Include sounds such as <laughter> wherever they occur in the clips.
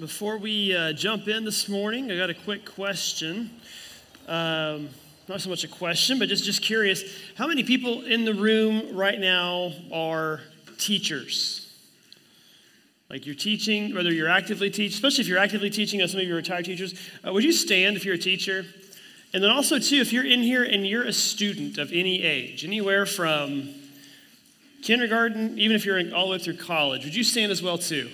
Before we uh, jump in this morning, I got a quick question. Um, not so much a question, but just, just curious. How many people in the room right now are teachers? Like you're teaching, whether you're actively teaching, especially if you're actively teaching, as some of you are retired teachers, uh, would you stand if you're a teacher? And then also, too, if you're in here and you're a student of any age, anywhere from kindergarten, even if you're all the way through college, would you stand as well, too?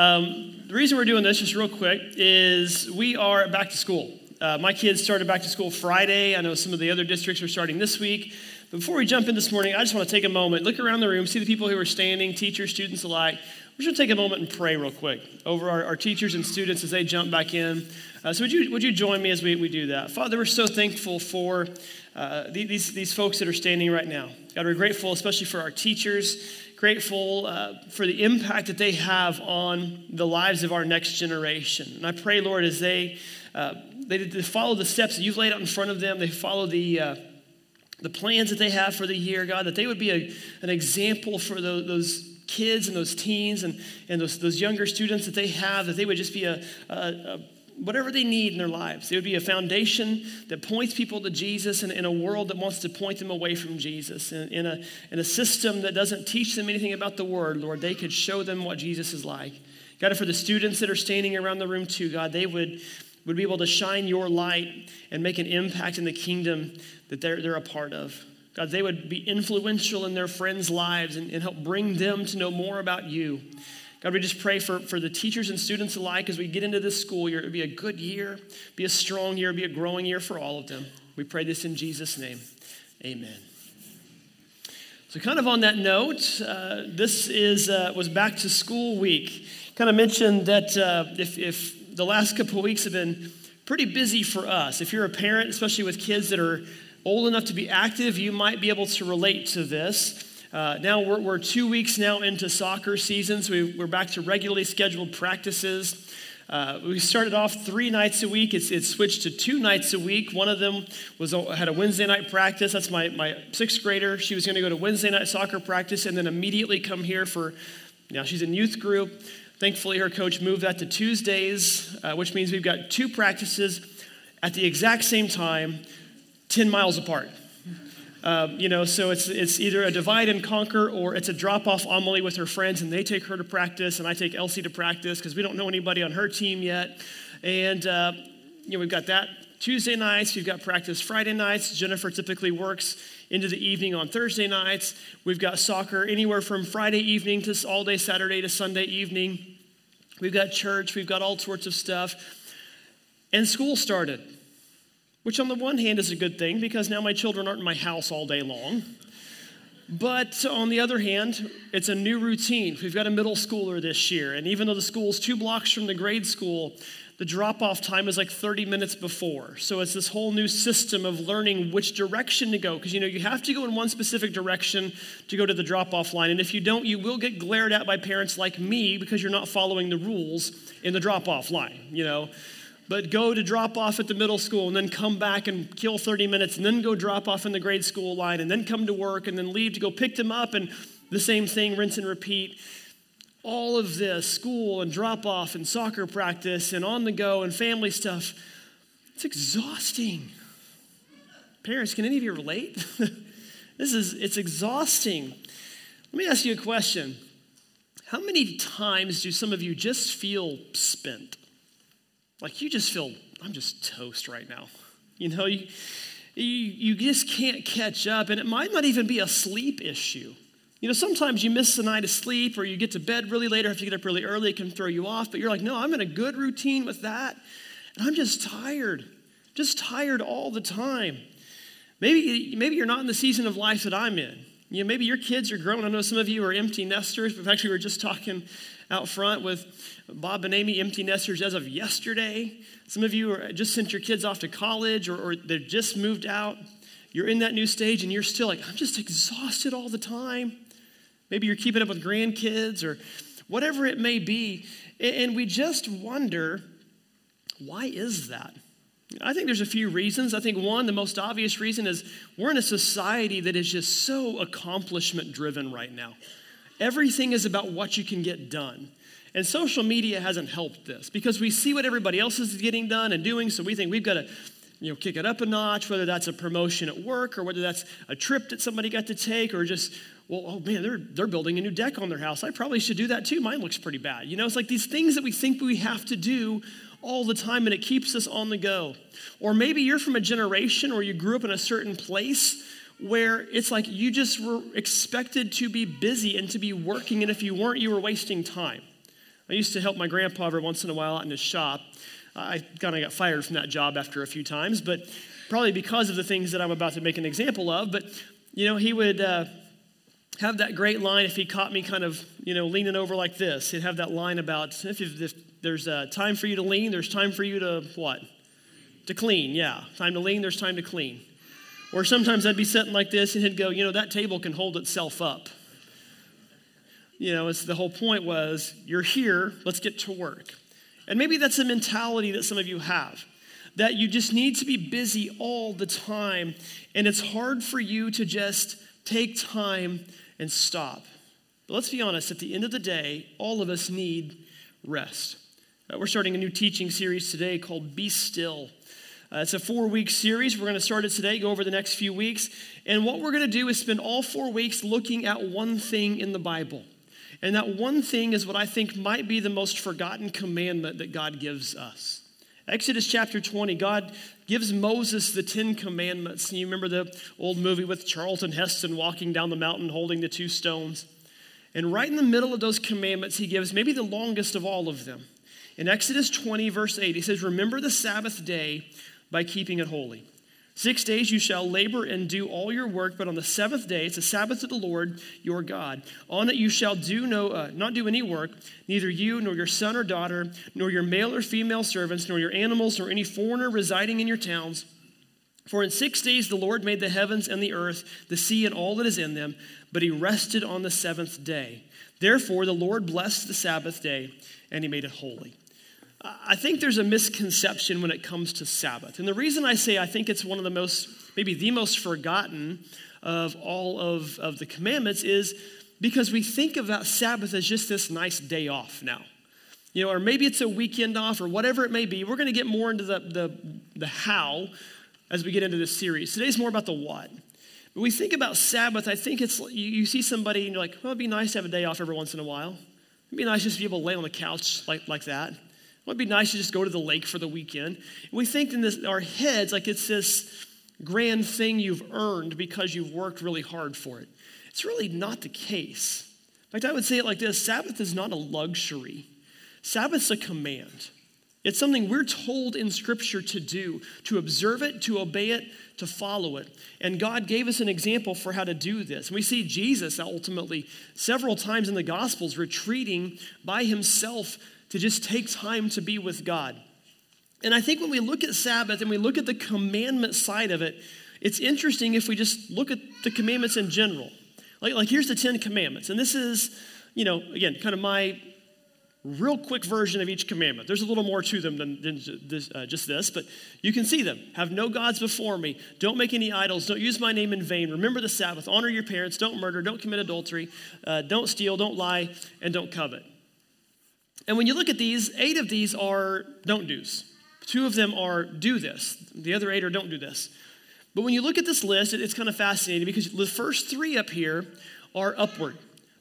Um, the reason we're doing this, just real quick, is we are back to school. Uh, my kids started back to school Friday. I know some of the other districts are starting this week. But before we jump in this morning, I just want to take a moment, look around the room, see the people who are standing, teachers, students alike. We're just going to take a moment and pray real quick over our, our teachers and students as they jump back in. Uh, so would you, would you join me as we, we do that? Father, we're so thankful for uh, these, these folks that are standing right now. God, we're grateful especially for our teachers, grateful uh, for the impact that they have on the lives of our next generation. And I pray, Lord, as they, uh, they, they, follow the steps that you've laid out in front of them, they follow the, uh, the plans that they have for the year, God, that they would be a, an example for those, those kids and those teens and, and those, those younger students that they have, that they would just be a, a, a whatever they need in their lives. It would be a foundation that points people to Jesus in, in a world that wants to point them away from Jesus. In, in, a, in a system that doesn't teach them anything about the Word, Lord, they could show them what Jesus is like. God, for the students that are standing around the room too, God, they would, would be able to shine your light and make an impact in the kingdom that they're, they're a part of. God, they would be influential in their friends' lives and, and help bring them to know more about you. God, we just pray for, for the teachers and students alike as we get into this school year. It would be a good year, be a strong year, be a growing year for all of them. We pray this in Jesus' name. Amen. So, kind of on that note, uh, this is uh, was back to school week. Kind of mentioned that uh, if, if the last couple weeks have been pretty busy for us, if you're a parent, especially with kids that are old enough to be active, you might be able to relate to this. Uh, now we're, we're, two weeks now into soccer season, so we, are back to regularly scheduled practices. Uh, we started off three nights a week. It's, switched to two nights a week. One of them was had a Wednesday night practice. That's my, my sixth grader. She was going to go to Wednesday night soccer practice and then immediately come here for, now she's in youth group. Thankfully, her coach moved that to Tuesdays, uh, which means we've got two practices at the exact same time, 10 miles apart. Um, you know, so it's, it's either a divide and conquer or it's a drop off Amelie with her friends and they take her to practice and I take Elsie to practice because we don't know anybody on her team yet. And, uh, you know, we've got that Tuesday nights, we've got practice Friday nights. Jennifer typically works into the evening on Thursday nights. We've got soccer anywhere from Friday evening to all day Saturday to Sunday evening. We've got church, we've got all sorts of stuff. And school started. Which, on the one hand, is a good thing because now my children aren't in my house all day long. But on the other hand, it's a new routine. We've got a middle schooler this year, and even though the school's two blocks from the grade school, the drop off time is like 30 minutes before. So it's this whole new system of learning which direction to go. Because you know, you have to go in one specific direction to go to the drop off line. And if you don't, you will get glared at by parents like me because you're not following the rules in the drop off line. You know, but go to drop off at the middle school and then come back and kill 30 minutes and then go drop off in the grade school line and then come to work and then leave to go pick them up and the same thing, rinse and repeat. All of this, school and drop off and soccer practice and on the go and family stuff, it's exhausting. Parents, can any of you relate? <laughs> this is, it's exhausting. Let me ask you a question. How many times do some of you just feel spent? Like you just feel, I'm just toast right now. You know, you, you, you just can't catch up, and it might not even be a sleep issue. You know, sometimes you miss a night of sleep or you get to bed really late or if you get up really early, it can throw you off. But you're like, no, I'm in a good routine with that. And I'm just tired, just tired all the time. Maybe, maybe you're not in the season of life that I'm in. You know, maybe your kids are grown. I know some of you are empty nesters. In fact, we were just talking out front with Bob and Amy, empty nesters as of yesterday. Some of you are just sent your kids off to college or, or they've just moved out. You're in that new stage and you're still like, I'm just exhausted all the time. Maybe you're keeping up with grandkids or whatever it may be. And we just wonder, why is that? I think there's a few reasons. I think one, the most obvious reason is we're in a society that is just so accomplishment driven right now. Everything is about what you can get done. And social media hasn't helped this because we see what everybody else is getting done and doing, so we think we've got to you know, kick it up a notch, whether that's a promotion at work or whether that's a trip that somebody got to take or just, well, oh man, they're, they're building a new deck on their house. I probably should do that too. Mine looks pretty bad. You know, it's like these things that we think we have to do all the time and it keeps us on the go. Or maybe you're from a generation or you grew up in a certain place where it's like you just were expected to be busy and to be working, and if you weren't, you were wasting time. I used to help my grandpa every once in a while out in his shop. I kind of got fired from that job after a few times, but probably because of the things that I'm about to make an example of. But, you know, he would uh, have that great line if he caught me kind of, you know, leaning over like this. He'd have that line about if, if there's uh, time for you to lean, there's time for you to what? To clean, yeah. Time to lean, there's time to clean. Or sometimes I'd be sitting like this and he'd go, you know, that table can hold itself up. You know, it's the whole point was, you're here, let's get to work. And maybe that's a mentality that some of you have that you just need to be busy all the time, and it's hard for you to just take time and stop. But let's be honest, at the end of the day, all of us need rest. Uh, we're starting a new teaching series today called Be Still. Uh, it's a four week series. We're going to start it today, go over the next few weeks. And what we're going to do is spend all four weeks looking at one thing in the Bible. And that one thing is what I think might be the most forgotten commandment that God gives us. Exodus chapter 20, God gives Moses the Ten Commandments. And you remember the old movie with Charlton Heston walking down the mountain holding the two stones. And right in the middle of those commandments, he gives maybe the longest of all of them. In Exodus 20, verse 8, he says, Remember the Sabbath day by keeping it holy. Six days you shall labor and do all your work, but on the seventh day, it's a Sabbath to the Lord your God. On it you shall do no, uh, not do any work, neither you nor your son or daughter, nor your male or female servants, nor your animals, nor any foreigner residing in your towns. For in six days the Lord made the heavens and the earth, the sea and all that is in them, but he rested on the seventh day. Therefore the Lord blessed the Sabbath day, and he made it holy. I think there's a misconception when it comes to Sabbath. And the reason I say I think it's one of the most, maybe the most forgotten of all of, of the commandments is because we think about Sabbath as just this nice day off now. You know, or maybe it's a weekend off or whatever it may be. We're going to get more into the, the, the how as we get into this series. Today's more about the what. But we think about Sabbath, I think it's, you, you see somebody and you're like, well, it'd be nice to have a day off every once in a while. It'd be nice just to be able to lay on the couch like, like that. It would be nice to just go to the lake for the weekend. We think in this, our heads like it's this grand thing you've earned because you've worked really hard for it. It's really not the case. In fact, I would say it like this Sabbath is not a luxury, Sabbath's a command. It's something we're told in Scripture to do, to observe it, to obey it, to follow it. And God gave us an example for how to do this. And we see Jesus ultimately several times in the Gospels retreating by himself to just take time to be with God. And I think when we look at Sabbath and we look at the commandment side of it, it's interesting if we just look at the commandments in general. Like, like here's the Ten Commandments. And this is, you know, again, kind of my real quick version of each commandment. There's a little more to them than, than this, uh, just this, but you can see them. Have no gods before me. Don't make any idols. Don't use my name in vain. Remember the Sabbath. Honor your parents. Don't murder. Don't commit adultery. Uh, don't steal. Don't lie. And don't covet. And when you look at these, eight of these are don't do's. Two of them are do this, the other eight are don't do this. But when you look at this list, it's kind of fascinating because the first three up here are upward.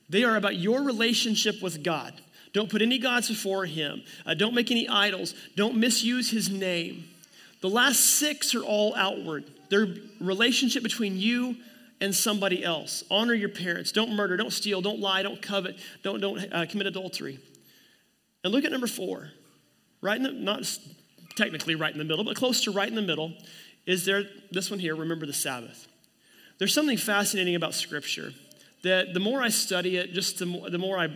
They are about your relationship with God. Don't put any gods before him. Uh, don't make any idols. Don't misuse his name. The last six are all outward. They're relationship between you and somebody else. Honor your parents. Don't murder. Don't steal. Don't lie. Don't covet. Don't, don't uh, commit adultery. And look at number four. Right in the, not technically right in the middle, but close to right in the middle, is there this one here, remember the Sabbath. There's something fascinating about Scripture that the more I study it, just the more, the more I,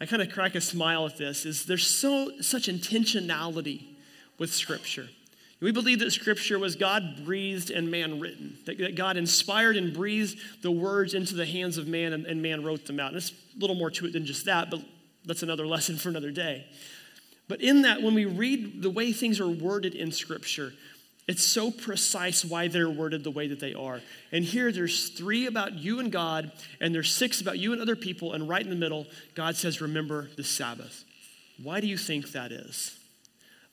I kind of crack a smile at this, is there's so such intentionality with Scripture. We believe that Scripture was God breathed and man written, that, that, God inspired and breathed the words into the hands of man and, and man wrote them out. And it's a little more to it than just that, but that's another lesson for another day. But in that, when we read the way things are worded in Scripture, it's so precise why they're worded the way that they are. And here there's three about you and God, and there's six about you and other people, and right in the middle, God says, Remember the Sabbath. Why do you think that is?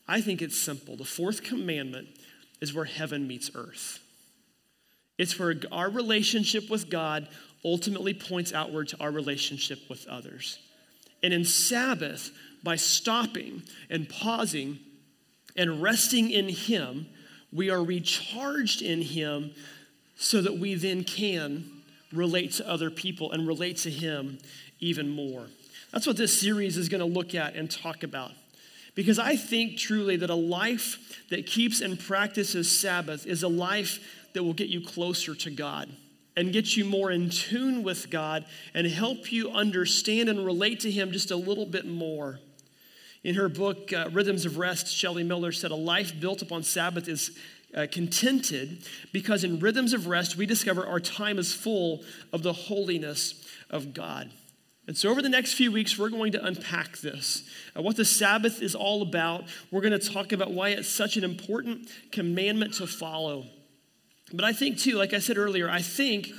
I think it's simple. The fourth commandment is where heaven meets earth. It's where our relationship with God ultimately points outward to our relationship with others. And in Sabbath, by stopping and pausing and resting in Him, we are recharged in Him so that we then can relate to other people and relate to Him even more. That's what this series is going to look at and talk about. Because I think truly that a life that keeps and practices Sabbath is a life that will get you closer to God and get you more in tune with God and help you understand and relate to Him just a little bit more. In her book, uh, Rhythms of Rest, Shelly Miller said, A life built upon Sabbath is uh, contented because in rhythms of rest, we discover our time is full of the holiness of God. And so, over the next few weeks, we're going to unpack this uh, what the Sabbath is all about. We're going to talk about why it's such an important commandment to follow. But I think, too, like I said earlier, I think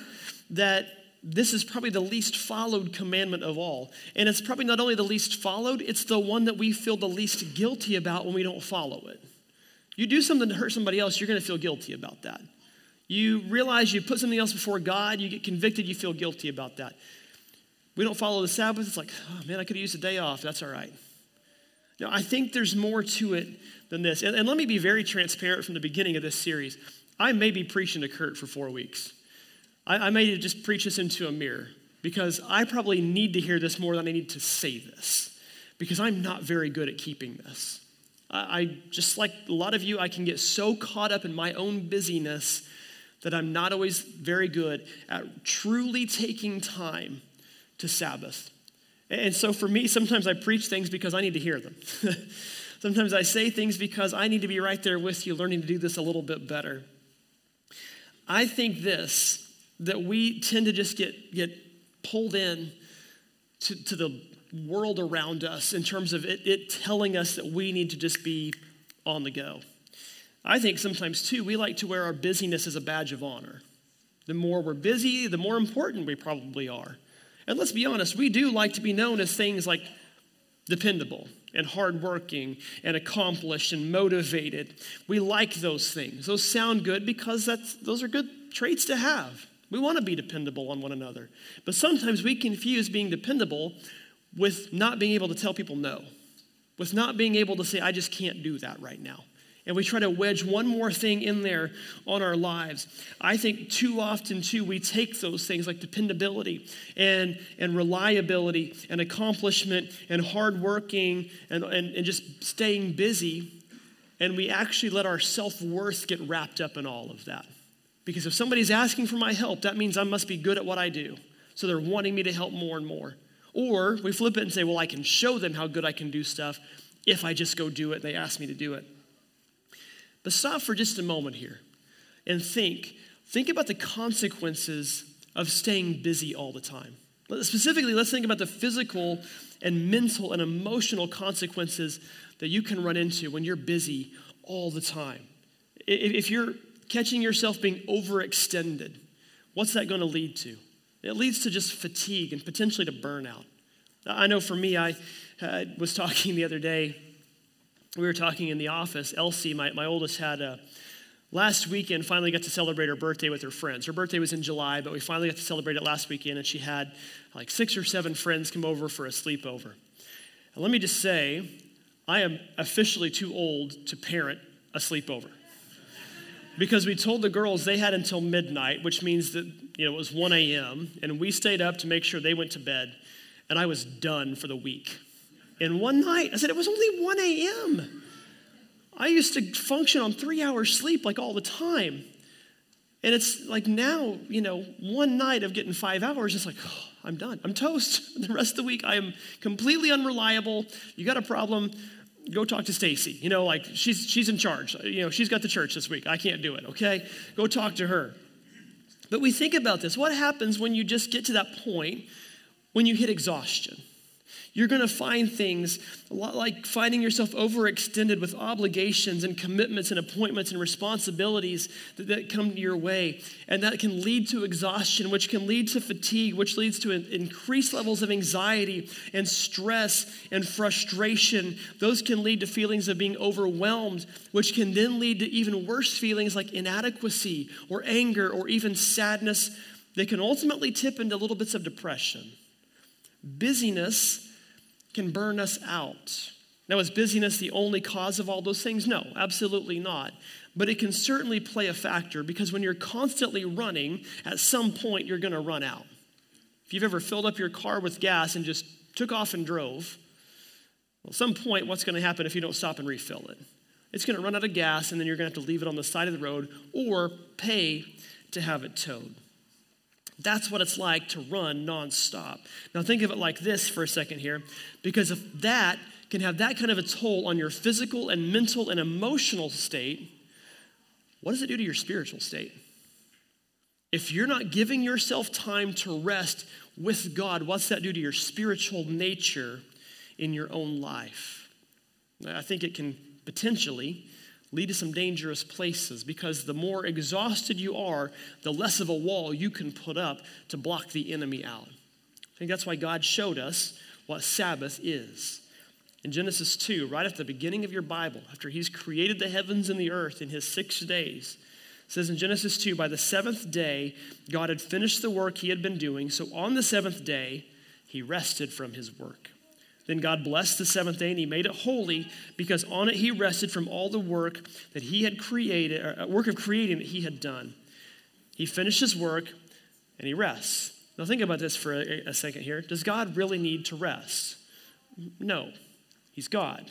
that this is probably the least followed commandment of all. And it's probably not only the least followed, it's the one that we feel the least guilty about when we don't follow it. You do something to hurt somebody else, you're going to feel guilty about that. You realize you put something else before God, you get convicted, you feel guilty about that. We don't follow the Sabbath, it's like, oh man, I could have used a day off. That's all right. Now, I think there's more to it than this. And, and let me be very transparent from the beginning of this series. I may be preaching to Kurt for four weeks. I, I may just preach this into a mirror because I probably need to hear this more than I need to say this because I'm not very good at keeping this. I, I just like a lot of you, I can get so caught up in my own busyness that I'm not always very good at truly taking time to Sabbath. And so for me, sometimes I preach things because I need to hear them. <laughs> sometimes I say things because I need to be right there with you, learning to do this a little bit better. I think this that we tend to just get, get pulled in to, to the world around us in terms of it, it telling us that we need to just be on the go. I think sometimes, too, we like to wear our busyness as a badge of honor. The more we're busy, the more important we probably are. And let's be honest, we do like to be known as things like dependable and hardworking and accomplished and motivated. We like those things. Those sound good because that's, those are good traits to have. We want to be dependable on one another. But sometimes we confuse being dependable with not being able to tell people no, with not being able to say, I just can't do that right now. And we try to wedge one more thing in there on our lives. I think too often, too, we take those things like dependability and, and reliability and accomplishment and hardworking and, and, and just staying busy, and we actually let our self worth get wrapped up in all of that. Because if somebody's asking for my help, that means I must be good at what I do. So they're wanting me to help more and more. Or we flip it and say, well, I can show them how good I can do stuff if I just go do it. They ask me to do it. But stop for just a moment here and think. Think about the consequences of staying busy all the time. Specifically, let's think about the physical and mental and emotional consequences that you can run into when you're busy all the time. If you're catching yourself being overextended, what's that going to lead to? It leads to just fatigue and potentially to burnout. I know for me, I was talking <laughs> the other day, we were talking in the office. Elsie, my, my oldest, had a, last weekend finally got to celebrate her birthday with her friends. Her birthday was in July, but we finally got to celebrate it last weekend, and she had like six or seven friends come over for a sleepover. And let me just say, I am officially too old to parent a sleepover because we told the girls they had until midnight, which means that you know it was 1 a.m. and we stayed up to make sure they went to bed, and I was done for the week. And one night, I said it was only 1 a.m. I used to function on three hours sleep like all the time. And it's like now, you know, one night of getting five hours, it's like, oh, I'm done. I'm toast. <laughs> The rest of the week, I am completely unreliable. You got a problem, go talk to Stacy. You know, like she's she's in charge. You know, she's got the church this week. I can't do it, okay? Go talk to her. But we think about this. What happens when you just get to that point when you hit exhaustion? You're going to find things a lot like finding yourself overextended with obligations and commitments and appointments and responsibilities that, that come your way. And that can lead to exhaustion, which can lead to fatigue, which leads to increased levels of anxiety and stress and frustration. Those can lead to feelings of being overwhelmed, which can then lead to even worse feelings like inadequacy or anger or even sadness they can ultimately tip into little bits of depression. Busyness can burn us out. Now, is busyness the only cause of all those things? No, absolutely not. But it can certainly play a factor because when you're constantly running, at some point you're going to run out. If you've ever filled up your car with gas and just took off and drove, well, at some point, what's going to happen if you don't stop and refill it? It's going to run out of gas, and then you're going to have to leave it on the side of the road or pay to have it towed. That's what it's like to run nonstop. Now, think of it like this for a second here, because if that can have that kind of a toll on your physical and mental and emotional state, what does it do to your spiritual state? If you're not giving yourself time to rest with God, what's that do to your spiritual nature in your own life? I think it can potentially lead to some dangerous places because the more exhausted you are, the less of a wall you can put up to block the enemy out. I think that's why God showed us what Sabbath is. In Genesis 2, right at the beginning of your Bible, after he's created the heavens and the earth in his six days, says in Genesis 2, by the seventh day, God had finished the work he had been doing. So on the seventh day, he rested from his work. Then God blessed the seventh day and he made it holy because on it he rested from all the work that he had created, or uh, work of creating that he had done. He finished his work and he rests. Now think about this for a, a second here. Does God really need to rest? No, he's God.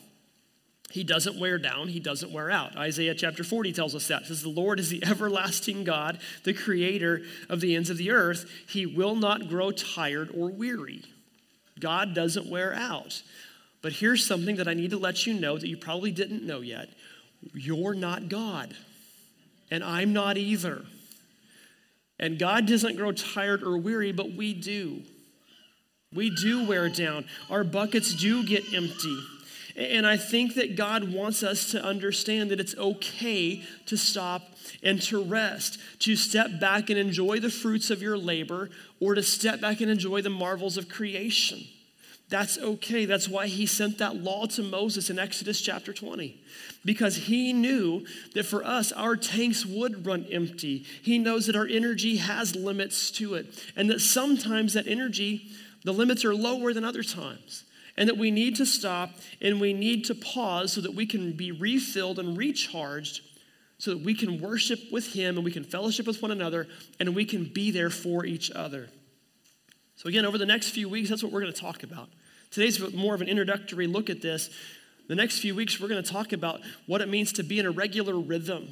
He doesn't wear down, he doesn't wear out. Isaiah chapter 40 tells us that. It says, The Lord is the <laughs> everlasting God, the creator of the ends of the earth. He will not grow tired or weary. God doesn't wear out. But here's something that I need to let you know that you probably didn't know yet you're not God, and I'm not either. And God doesn't grow tired or weary, but we do. We do wear down. Our buckets do get empty. And I think that God wants us to understand that it's okay to stop and to rest, to step back and enjoy the fruits of your labor, or to step back and enjoy the marvels of creation. That's okay. That's why he sent that law to Moses in Exodus chapter 20. Because he knew that for us, our tanks would run empty. He knows that our energy has limits to it, and that sometimes that energy, the limits are lower than other times and that we need to stop and we need to pause so that we can be refilled and recharged so that we can worship with Him and we can fellowship with one another and we can be there for each other. So, again, over the next few weeks, that's what we're going to talk about. Today's more of an introductory look at this. The next few weeks, we're going to talk about what it means to be in a regular rhythm,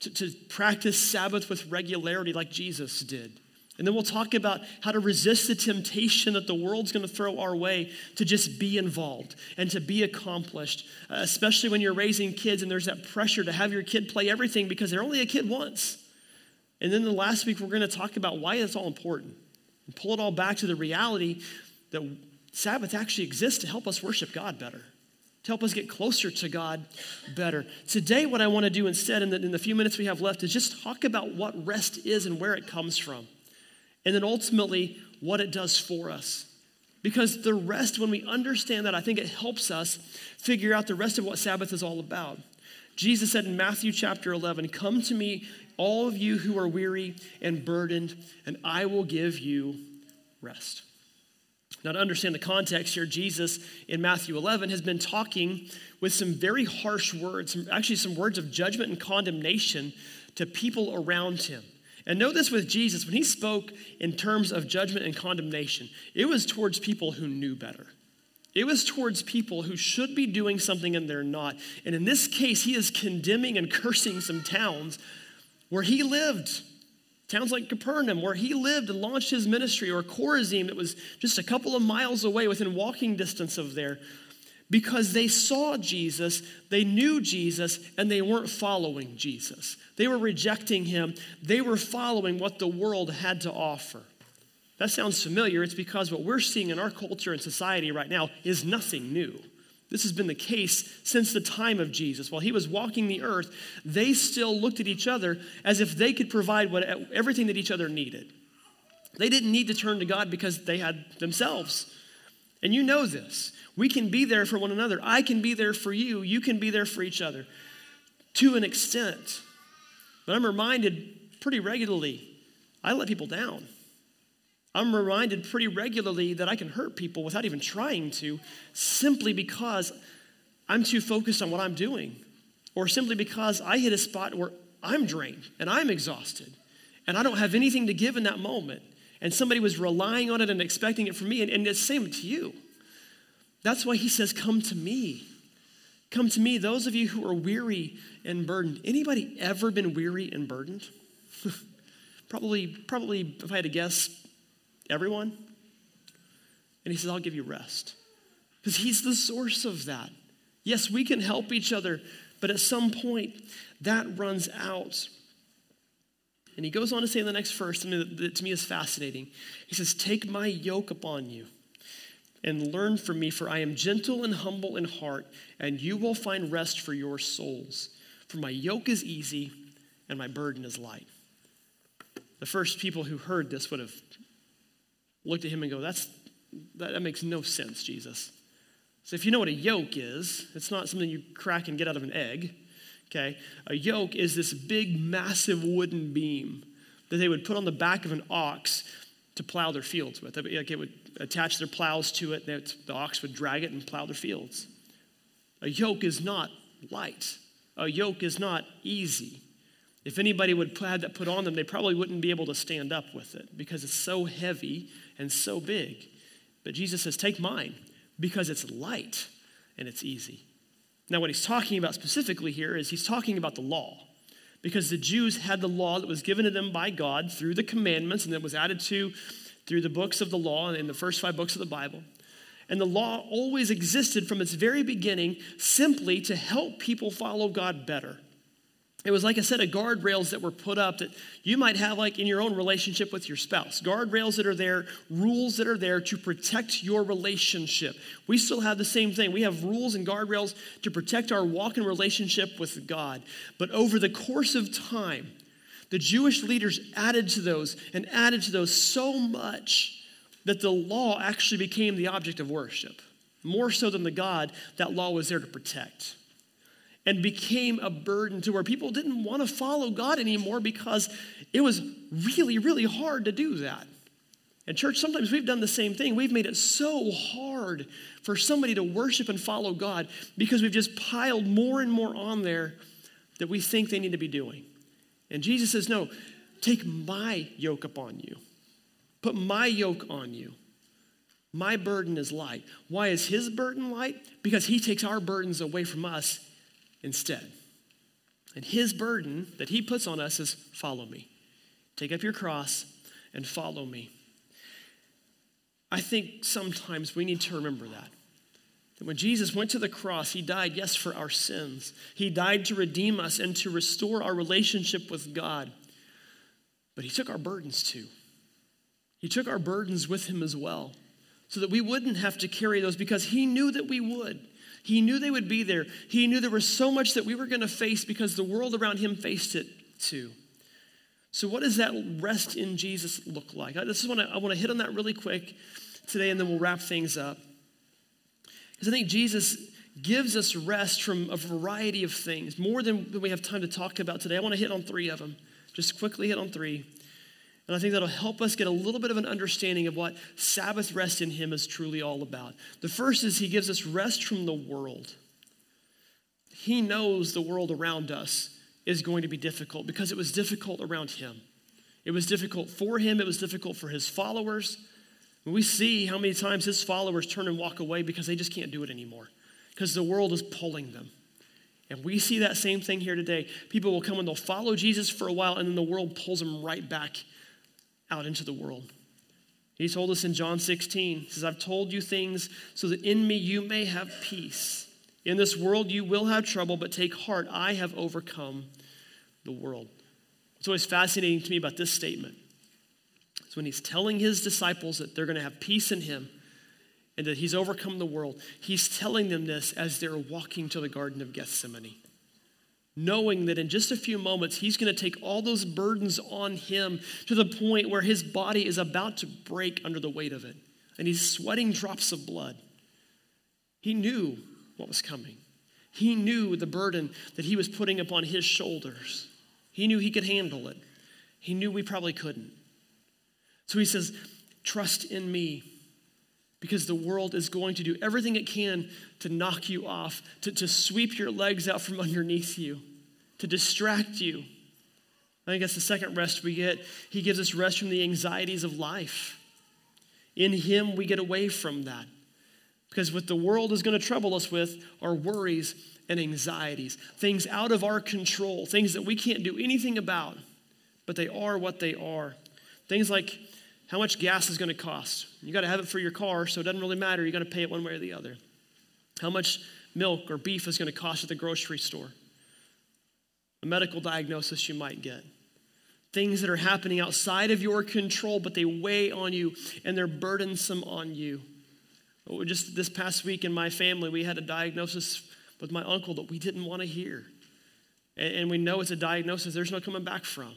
to, to practice Sabbath with regularity like Jesus did. And then we'll talk about how to resist the temptation that the world's going to throw our way to just be involved and to be accomplished, especially when you're raising kids and there's that pressure to have your kid play everything because they're only a kid once. And then the last week, we're going to talk about why it's all important and pull it all back to the reality that Sabbath actually exists to help us worship God better to help us get closer to God better. Today, what I want to do instead, in the, in the, few minutes we have left, is just talk about what rest is and where it comes from and then ultimately what it does for us. Because the rest, when we understand that, I think it helps us figure out the rest of what Sabbath is all about. Jesus said in Matthew chapter 11, Come to me, all of you who are weary and burdened, and I will give you rest. Now, to understand the context here, Jesus in Matthew 11 has been talking with some very harsh words, actually, some words of judgment and condemnation to people around him. And know this with Jesus, when he spoke in terms of judgment and condemnation, it was towards people who knew better. It was towards people who should be doing something and they're not. And in this case, he is condemning and cursing some towns where he lived. Towns like Capernaum, where he lived and launched his ministry, or Chorazin, that was just a couple of miles away within walking distance of there, because they saw Jesus, they knew Jesus, and they weren't following Jesus. They were rejecting him, they were following what the world had to offer. That sounds familiar. It's because what we're seeing in our culture and society right now is nothing new. This has been the case since the time of Jesus. While he was walking the earth, they still looked at each other as if they could provide what, everything that each other needed. They didn't need to turn to God because they had themselves. And you know this. We can be there for one another. I can be there for you. You can be there for each other to an extent. But I'm reminded pretty regularly I let people down. I'm reminded pretty regularly that I can hurt people without even trying to, simply because I'm too focused on what I'm doing, or simply because I hit a spot where I'm drained and I'm exhausted, and I don't have anything to give in that moment. And somebody was relying on it and expecting it from me, and, and it's the same to you. That's why he says, Come to me. Come to me, those of you who are weary and burdened. Anybody ever been weary and burdened? <laughs> probably, probably, if I had to guess, Everyone? And he says, I'll give you rest. Because he's the source of that. Yes, we can help each other, but at some point, that runs out. And he goes on to say in the next verse, something that to me is fascinating. He says, Take my yoke upon you and learn from me, for I am gentle and humble in heart, and you will find rest for your souls. For my yoke is easy and my burden is light. The first people who heard this would have looked at him and go, That's, that, that makes no sense, Jesus. So if you know what a yoke is, it's not something you crack and get out of an egg. Okay? A yoke is this big, massive wooden beam that they would put on the back of an ox to plow their fields with. Like it would attach their plows to it, and the ox would drag it and plow their fields. A yoke is not light. A yoke is not easy. If anybody would have that put on them, they probably wouldn't be able to stand up with it because it's so heavy and so big. But Jesus says, Take mine because it's light and it's easy. Now, what he's talking about specifically here is he's talking about the law because the Jews had the law that was given to them by God through the commandments and that was added to through the books of the law in the first five books of the Bible. And the law always existed from its very beginning simply to help people follow God better it was like a set of guardrails that were put up that you might have like in your own relationship with your spouse. Guardrails that are there, rules that are there to protect your relationship. We still have the same thing. We have rules and guardrails to protect our walk in relationship with God. But over the course of time, the Jewish leaders added to those and added to those so much that the law actually became the object of worship, more so than the God that law was there to protect and became a burden to where people didn't want to follow God anymore because it was really, really hard to do that. And, church, sometimes we've done the same thing. We've made it so hard for somebody to worship and follow God because we've just piled more and more on there that we think they need to be doing. And Jesus says, No, take my yoke upon you, put my yoke on you. My burden is light. Why is his burden light? Because he takes our burdens away from us instead. And his burden that he puts on us is follow me. Take up your cross and follow me. I think sometimes we need to remember that. That when Jesus went to the cross, he died, yes, for our sins. He died to redeem us and to restore our relationship with God. But he took our burdens too. He took our burdens with him as well, so that we wouldn't have to carry those because he knew that we would. He knew they would be there. He knew there was so much that we were going to face because the world around him faced it too. So, what does that rest in Jesus look like? Uh, I just want to I want to hit on that really quick today, and then we'll wrap things up. Because I think Jesus gives us rest from a variety of things, more than we have time to talk about today. I want to hit on three of them. Just quickly hit on three. And I think that'll help us get a little bit of an understanding of what Sabbath rest in Him is truly all about. The first is He gives us rest from the world. He knows the world around us is going to be difficult because it was difficult around Him. It was difficult for Him, it was difficult for His followers. We see how many times His followers turn and walk away because they just can't do it anymore, because the world is pulling them. And we see that same thing here today. People will come and they'll follow Jesus for a while, and then the world pulls them right back out into the world. He told us in John 16, He says, I've told you things so that in me you may have peace. In this world you will have trouble, but take heart, I have overcome the world. It's always fascinating to me about this statement. So when he's telling his disciples that they're going to have peace in him and that he's overcome the world, he's telling them this as they're walking to the Garden of Gethsemane. Knowing that in just a few moments, he's going to take all those burdens on him to the point where his body is about to break under the weight of it. And he's sweating drops of blood. He knew what was coming. He knew the burden that he was putting upon his shoulders. He knew he could handle it. He knew we probably couldn't. So he says, Trust in me because the world is going to do everything it can to knock you off, to, to sweep your legs out from <laughs> underneath you, to distract you. I think that's the second rest we get. He gives us rest from the anxieties of life. In Him, we get away from that. Because what the world is going to trouble us with are worries and anxieties, things out of our control, things that we can't do anything about, but they are what they are. Things like how much gas is going to cost. You got to have it for your car, so it doesn't really matter. You're going to pay it one way or the other. How much milk or beef is going to cost at the grocery store. A medical diagnosis you might get. Things that are happening outside of your control, but they weigh on you and they're burdensome on you. Oh, just this past week in my family, we had a diagnosis with my uncle that we didn't want to hear. And we know it's a diagnosis there's no coming back from.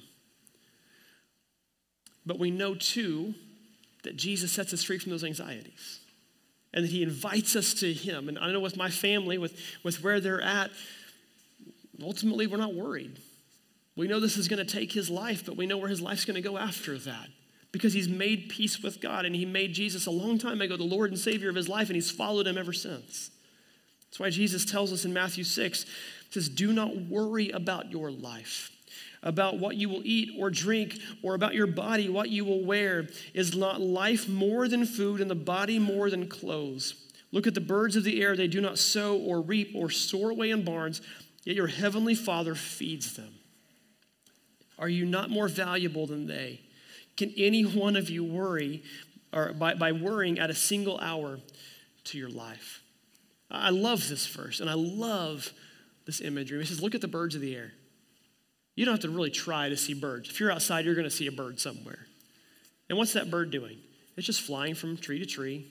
But we know too that Jesus sets us free from those anxieties and that he invites us to him. And I know with my family, with, with where they're at, ultimately we're not worried. We know this is going to take his life, but we know where his life's going to go after that because he's made peace with God and he made Jesus a long time ago the Lord and Savior of his life and he's followed him ever since. That's why Jesus tells us in Matthew 6, says, Do not worry about your life, about what you will eat or drink, or about your body, what you will wear. Is not life more than food and the body more than clothes? Look at the birds of the air. They do not sow or reap or store away in barns, yet your heavenly Father feeds them. Are you not more valuable than they? Can any one of you worry or by, by worrying at a single hour to your life? I love this verse and I love this imagery. He says, Look at the birds of the air. You don't have to really try to see birds. If you're outside, you're going to see a bird somewhere. And what's that bird doing? It's just flying from tree to tree,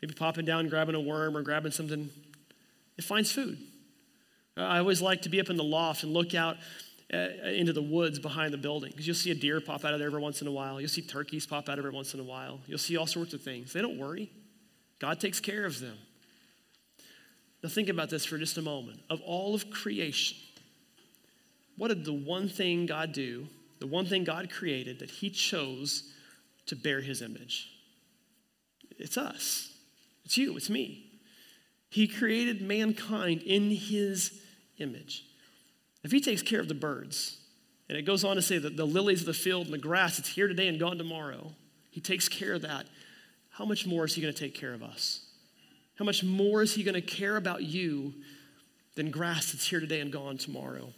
maybe popping down, grabbing a worm or grabbing something. It finds food. I always like to be up in the loft and look out uh, into the woods behind the building because you'll see a deer pop out of there every once in a while. You'll see turkeys pop out every once in a while. You'll see all sorts of things. They don't worry, God takes care of them. Now, think about this for just a moment. Of all of creation, what did the one thing God do, the one thing God created that He chose to bear His image? It's us, it's you, it's me. He created mankind in His image. If He takes care of the birds, and it goes on to say that the lilies of the field and the grass, it's here today and gone tomorrow, He takes care of that. How much more is He going to take care of us? How much more is He going to care about you than grass that's here today and gone tomorrow?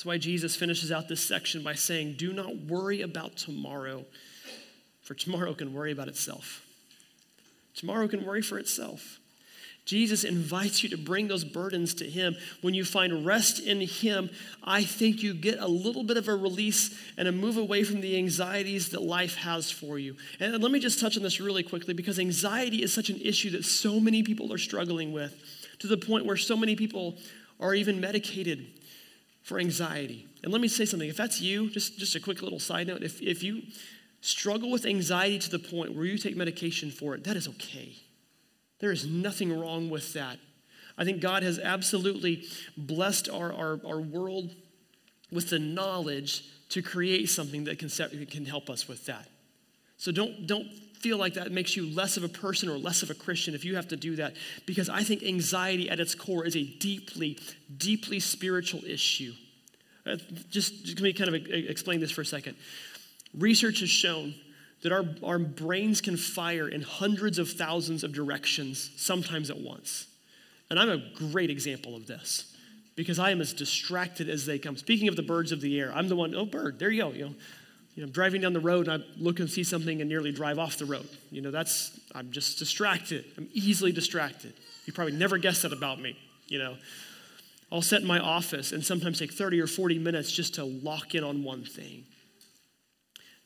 That's why Jesus finishes out this section by saying, Do not worry about tomorrow, for tomorrow can worry about itself. Tomorrow can worry for itself. Jesus invites you to bring those burdens to Him. When you find rest in Him, I think you get a little bit of a release and a move away from the anxieties that life has for you. And let me just touch on this really quickly because anxiety is such an issue that so many people are struggling with to the point where so many people are even medicated for anxiety. And let me say something if that's you, just, just a quick little side note, if, if you struggle with anxiety to the point where you take medication for it, that is okay. There is nothing wrong with that. I think God has absolutely blessed our, our, our world with the knowledge to create something that can, can help us with that. So don't, don't feel like that makes you less of a person or less of a Christian if you have to do that, because I think anxiety at its core is a deeply, deeply spiritual issue. Uh, just, just let me kind of explain this for a second. Research has shown that our, our brains can fire in hundreds of thousands of directions, sometimes at once. And I'm a great example of this because I am as distracted as they come. Speaking of the birds of the air, I'm the one, oh, bird, there you go. You know, you know, I'm driving down the road and I look and see something and nearly drive off the road. You know, that's, I'm just distracted. I'm easily distracted. You probably never guessed that about me, you know. I'll sit in my office and sometimes take 30 or 40 minutes just to lock in on one thing.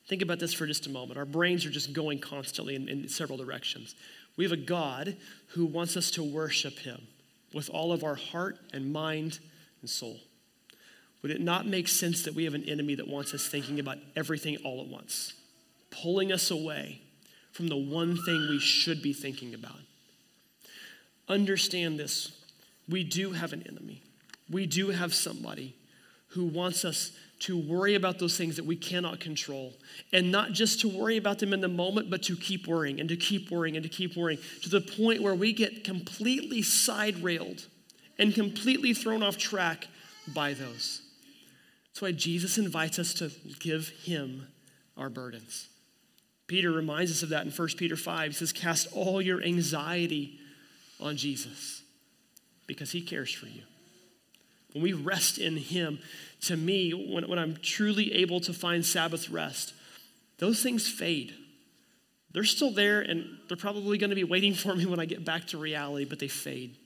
Think about this for just a moment. Our brains are just going constantly in, in several directions. We have a God who wants us to worship him with all of our heart and mind and soul. Would it not make sense that we have an enemy that wants us thinking about everything all at once, pulling us away from the one thing we should be thinking about? Understand this. We do have an enemy. We do have somebody who wants us to worry about those things that we cannot control. And not just to worry about them in the moment, but to keep worrying and to keep worrying and to keep worrying to the point where we get completely side railed and completely thrown off track by those. That's why Jesus invites us to give him our burdens. Peter reminds us of that in 1 Peter 5. He says, Cast all your anxiety on Jesus because he cares for you. When we rest in him, to me, when, when I'm truly able to find Sabbath rest, those things fade. They're still there and they're probably going to be waiting for me when I get back to reality, but they fade.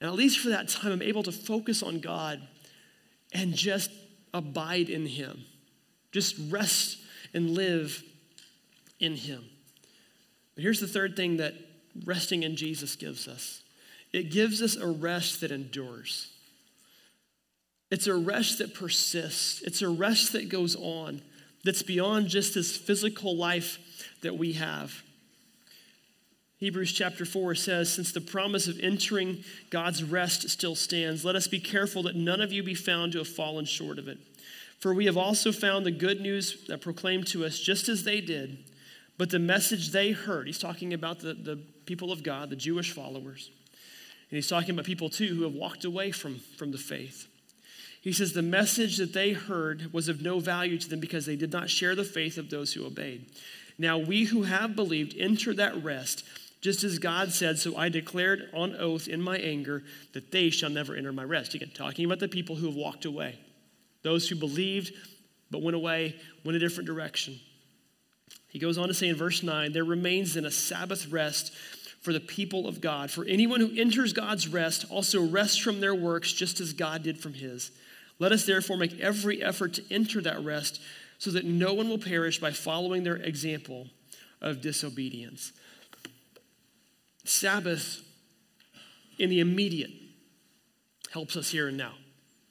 And at least for that time, I'm able to focus on God and just abide in Him. Just rest and live in Him. But here's the third thing that resting in Jesus gives us it gives us a rest that endures. It's a rest that persists, it's a rest that goes on, that's beyond just this physical life that we have. Hebrews chapter 4 says, Since the promise of entering God's rest still stands, let us be careful that none of you be found to have fallen short of it. For we have also found the good news that proclaimed to us just as they did, but the message they heard, he's talking about the, the people of God, the Jewish followers. And he's talking about people too who have walked away from, from the faith. He says the message that they heard was of no value to them because they did not share the faith of those who obeyed. Now we who have believed enter that rest just as God said, so I declared on oath in my anger that they shall never enter my rest. Again, talking about the people who have walked away, those who believed but went away, went a different direction. He goes on to say in verse 9, there remains then a Sabbath rest for the people of God. For anyone who enters God's rest also rests from their works, just as God did from his. Let us therefore make every effort to enter that rest so that no one will perish by following their example of disobedience. Sabbath in the immediate helps us here and now.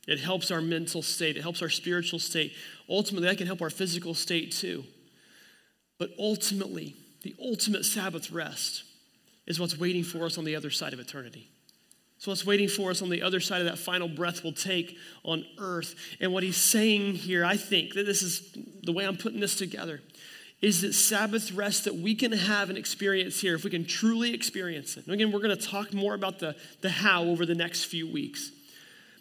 It helps our mental state, it helps our spiritual state. Ultimately, that can help our physical state too. But ultimately, the ultimate Sabbath rest is what's waiting for us on the other side of eternity. So, what's waiting for us on the other side of that final breath we'll take on earth. And what he's saying here, I think that this is the way I'm putting this together, is that Sabbath rest that we can have and experience here, if we can truly experience it. And again, we're going to talk more about the, the how over the next few weeks.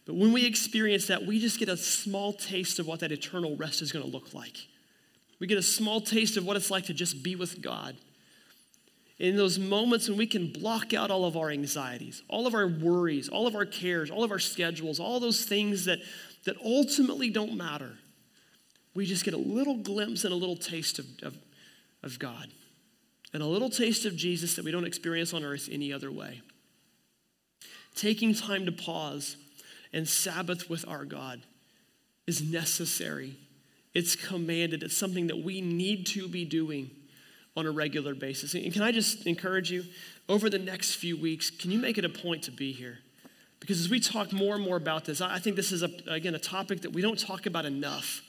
But when we experience that, we just get a small taste of what that eternal rest is going to look like. We get a small taste of what it's like to just be with God. In those moments when we can block out all of our anxieties, all of our worries, all of our cares, all of our schedules, all those things that, that ultimately don't matter we just get a little glimpse and a little taste of, of, of God and a little taste of Jesus that we don't experience on earth any other way. Taking time to pause and Sabbath with our God is necessary. It's commanded. It's something that we need to be doing on a regular basis. And can I just encourage you, over the next few weeks, can you make it a point to be here? Because as we talk more and more about this, I think this is, a, again, a topic that we don't talk about enough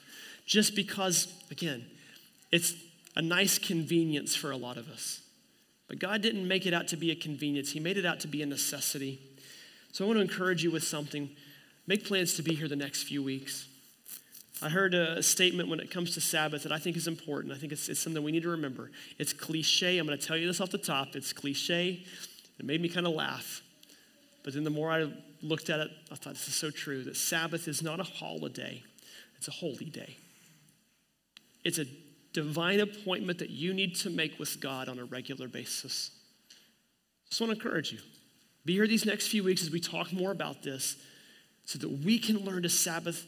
just because, again, it's a nice convenience for a lot of us. But God didn't make it out to be a convenience, He made it out to be a necessity. So I want to encourage you with something. Make plans to be here the next few weeks. I heard a statement when it comes to Sabbath that I think is important. I think it's, it's something we need to remember. It's cliche. I'm going to tell you this off the top. It's cliche. It made me kind of laugh. But then the more I looked at it, I thought this is so true that Sabbath is not a holiday, it's a holy day. It's a divine appointment that you need to make with God on a regular basis. Just want to encourage you. Be here these next few weeks as we talk more about this so that we can learn to Sabbath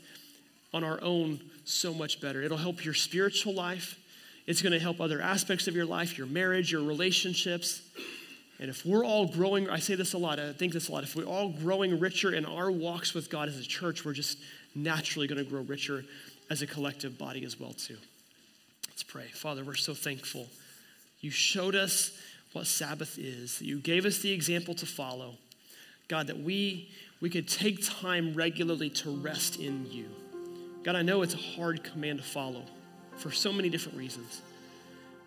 on our own so much better. It'll help your spiritual life. It's going to help other aspects of your life, your marriage, your relationships. And if we're all growing, I say this a lot, I think this a lot, if we're all growing richer in our walks with God as a church, we're just naturally going to grow richer as a collective body as well, too. Let's pray. Father, we're so thankful. You showed us what Sabbath is, you gave us the example to follow. God, that we, we could take time regularly to rest in you. God, I know it's a hard command to follow for so many different reasons.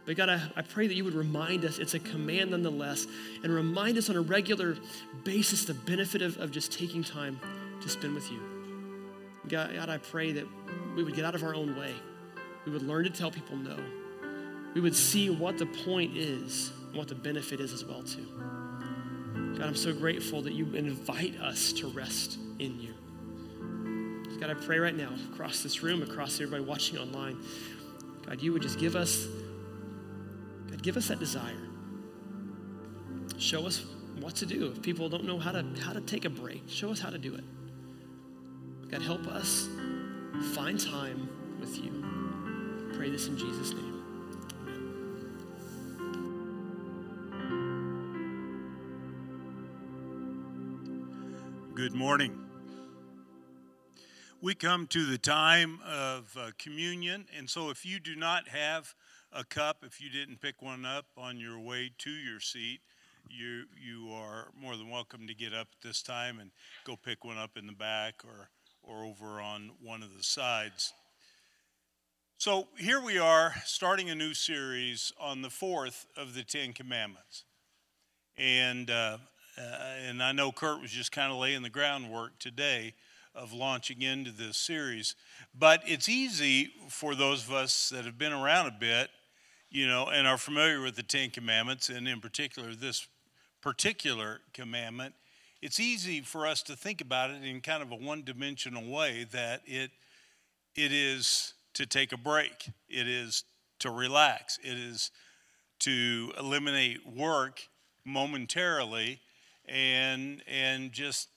But God, I, I pray that you would remind us it's a command nonetheless, and remind us on a regular basis the benefit of, of just taking time to spend with you. God, God, I pray that we would get out of our own way. We would learn to tell people no. We would see what the point is and what the benefit is as well, too. God, I'm so grateful that you invite us to rest in you. God, I pray right now across this room, across everybody watching online, God, you would just give us, God, give us that desire. Show us what to do. If people don't know how to how to take a break, show us how to do it. God, help us find time with you. Pray this in Jesus' name. Good morning. We come to the time of uh, communion, and so if you do not have a cup, if you didn't pick one up on your way to your seat, you you are more than welcome to get up at this time and go pick one up in the back or or over on one of the sides. So here we are starting a new series on the fourth of the Ten Commandments. And, uh, uh, and I know Kurt was just kind of laying the groundwork today of launching into this series. But it's easy for those of us that have been around a bit, you know, and are familiar with the Ten Commandments, and in particular this particular commandment, it's easy for us to think about it in kind of a one dimensional way that it, it is to take a break, it is to relax, it is to eliminate work momentarily and, and just,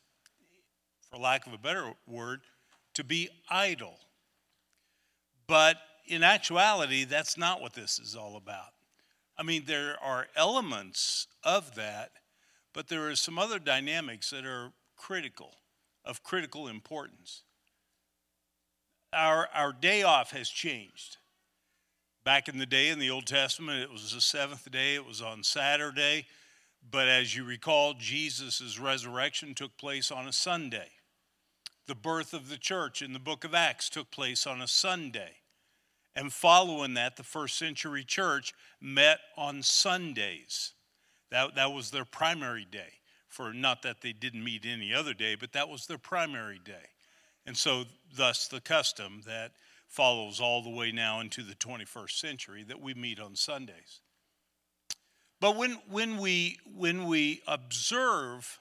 for lack of a better word, to be idle. But in actuality, that's not what this is all about. I mean, there are elements of that but there are some other dynamics that are critical, of critical importance. Our, our day off has changed. Back in the day in the Old Testament, it was the seventh day, it was on Saturday. But as you recall, Jesus' resurrection took place on a Sunday. The birth of the church in the book of Acts took place on a Sunday. And following that, the first century church met on Sundays. That, that was their primary day. For not that they didn't meet any other day, but that was their primary day. And so, thus, the custom that follows all the way now into the 21st century that we meet on Sundays. But when, when, we, when we observe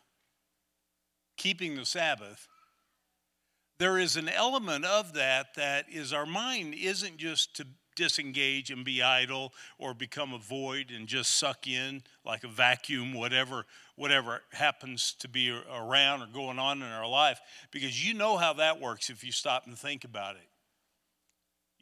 keeping the Sabbath, there is an element of that that is our mind isn't just to disengage and be idle or become a void and just suck in like a vacuum whatever whatever happens to be around or going on in our life because you know how that works if you stop and think about it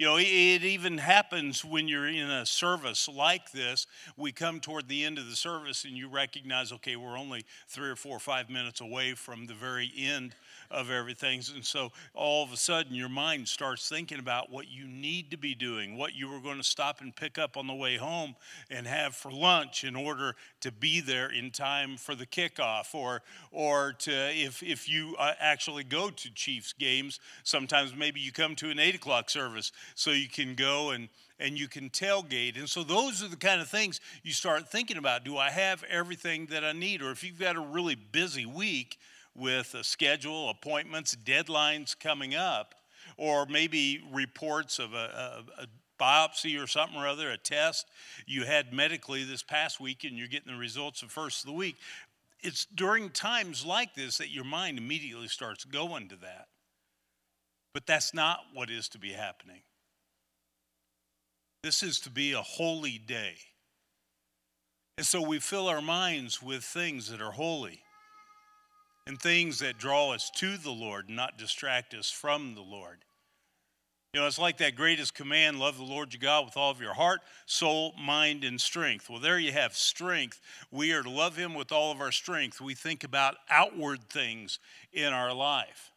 you know, it even happens when you're in a service like this. We come toward the end of the service and you recognize, okay, we're only three or four or five minutes away from the very end of everything. And so all of a sudden, your mind starts thinking about what you need to be doing, what you were going to stop and pick up on the way home and have for lunch in order to be there in time for the kickoff, or, or to, if, if you uh, actually go to Chiefs games, sometimes maybe you come to an 8 o'clock service so you can go and and you can tailgate. And so those are the kind of things you start thinking about. Do I have everything that I need? Or if you've got a really busy week, with a schedule, appointments, deadlines coming up, or maybe reports of a, a, a biopsy or something or other, a test you had medically this past week, and you're getting the results of first of the week. It's during times like this that your mind immediately starts going to that. But that's not what is to be happening. This is to be a holy day. And so we fill our minds with things that are holy and things that draw us to the Lord, not distract us from the Lord. You know, it's like that greatest command love the Lord your God with all of your heart, soul, mind, and strength. Well, there you have strength. We are to love Him with all of our strength. We think about outward things in our life.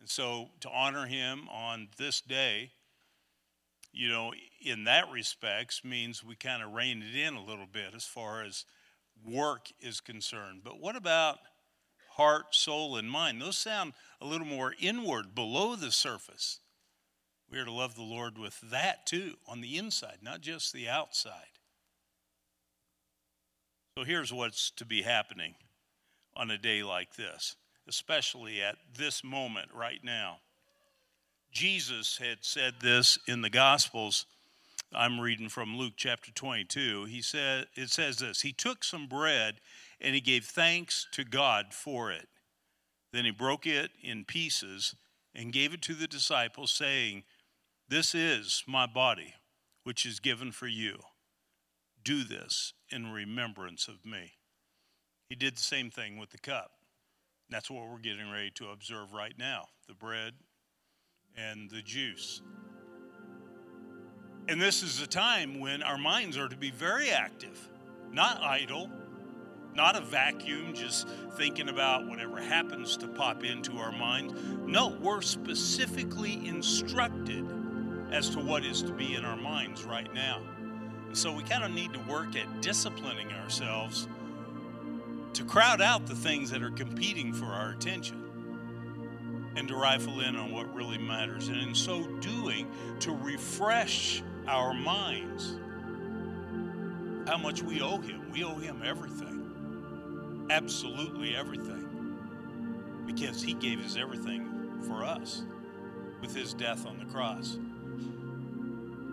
And so to honor Him on this day you know, in that respects means we kind of rein it in a little bit as far as work is concerned. But what about heart, soul, and mind? Those sound a little more inward, below the surface. We are to love the Lord with that too, on the inside, not just the outside. So here's what's to be happening on a day like this, especially at this moment right now. Jesus had said this in the Gospels. I'm reading from Luke chapter 22. He said, it says this He took some bread and he gave thanks to God for it. Then he broke it in pieces and gave it to the disciples, saying, This is my body, which is given for you. Do this in remembrance of me. He did the same thing with the cup. That's what we're getting ready to observe right now the bread and the juice. And this is a time when our minds are to be very active, not idle, not a vacuum just thinking about whatever happens to pop into our mind. No, we're specifically instructed as to what is to be in our minds right now. And so we kind of need to work at disciplining ourselves to crowd out the things that are competing for our attention and to rifle in on what really matters. And in so doing, to refresh our minds how much we owe Him. We owe Him everything, absolutely everything, because He gave His everything for us with His death on the cross.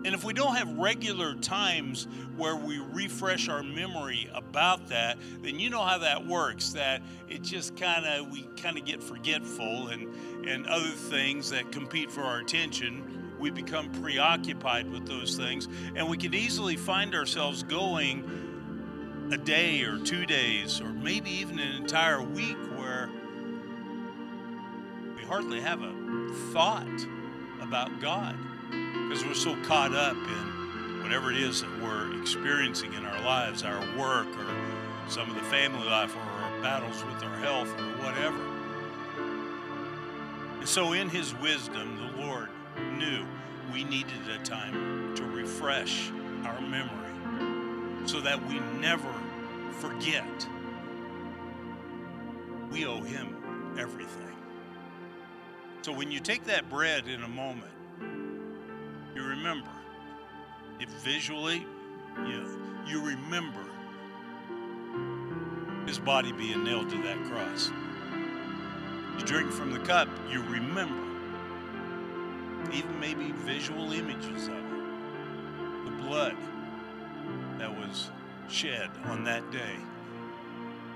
And if we don't have regular times where we refresh our memory about that, then you know how that works. That it just kind of, we kind of get forgetful and, and other things that compete for our attention. We become preoccupied with those things. And we can easily find ourselves going a day or two days or maybe even an entire week where we hardly have a thought about God because we're so caught up in whatever it is that we're experiencing in our lives, our work, or some of the family life, or our battles with our health, or whatever. And so, in His wisdom, the Lord knew we needed a time to refresh our memory so that we never forget. We owe Him everything. So, when you take that bread in a moment, you remember. If visually, you, you remember his body being nailed to that cross. You drink from the cup, you remember. Even maybe visual images of it. The blood shed on that day.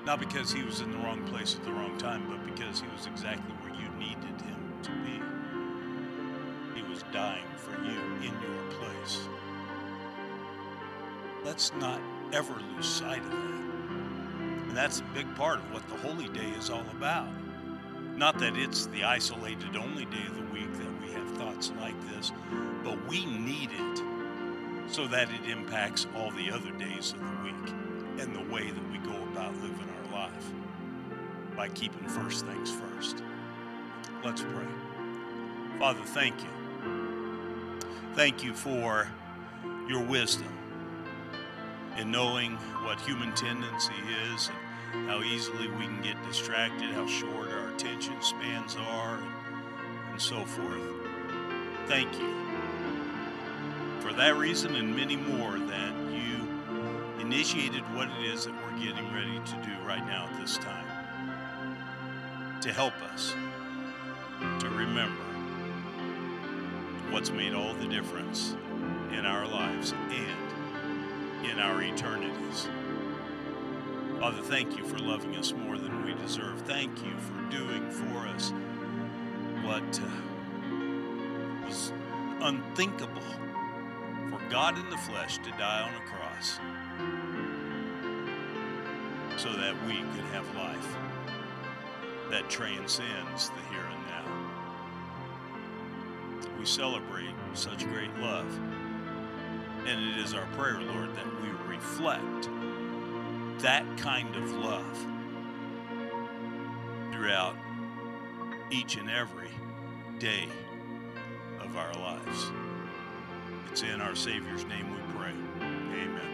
Not because he was in the wrong place at the wrong time, but because he was exactly where you needed him to be He was dying for you in your place. Let's not ever lose sight of that. And that's a big part of what the Holy Day is all about. Not that it's the isolated only day of the week that we have thoughts like this, but we need it so that it impacts all the other days of the week and the way that we go about living our life by keeping first things first. Let's pray. Father, thank you Thank you for your wisdom in knowing what human tendency is and how easily we can get distracted, how short our attention spans are, and, so forth. Thank you that reason and many more that you initiated what it is that we're getting ready to do right now at this time to help us to remember what's made all the difference in our lives and in our eternities. Father, thank you for loving us more than we deserve. Thank you for doing for us what uh, was unthinkable God in the flesh to die on a cross so that we could have life that transcends the here and now. we celebrate such great love. And it is our prayer, Lord, that we reflect that kind of love throughout each and every day of our lives. It's in our Savior's name we pray. Amen.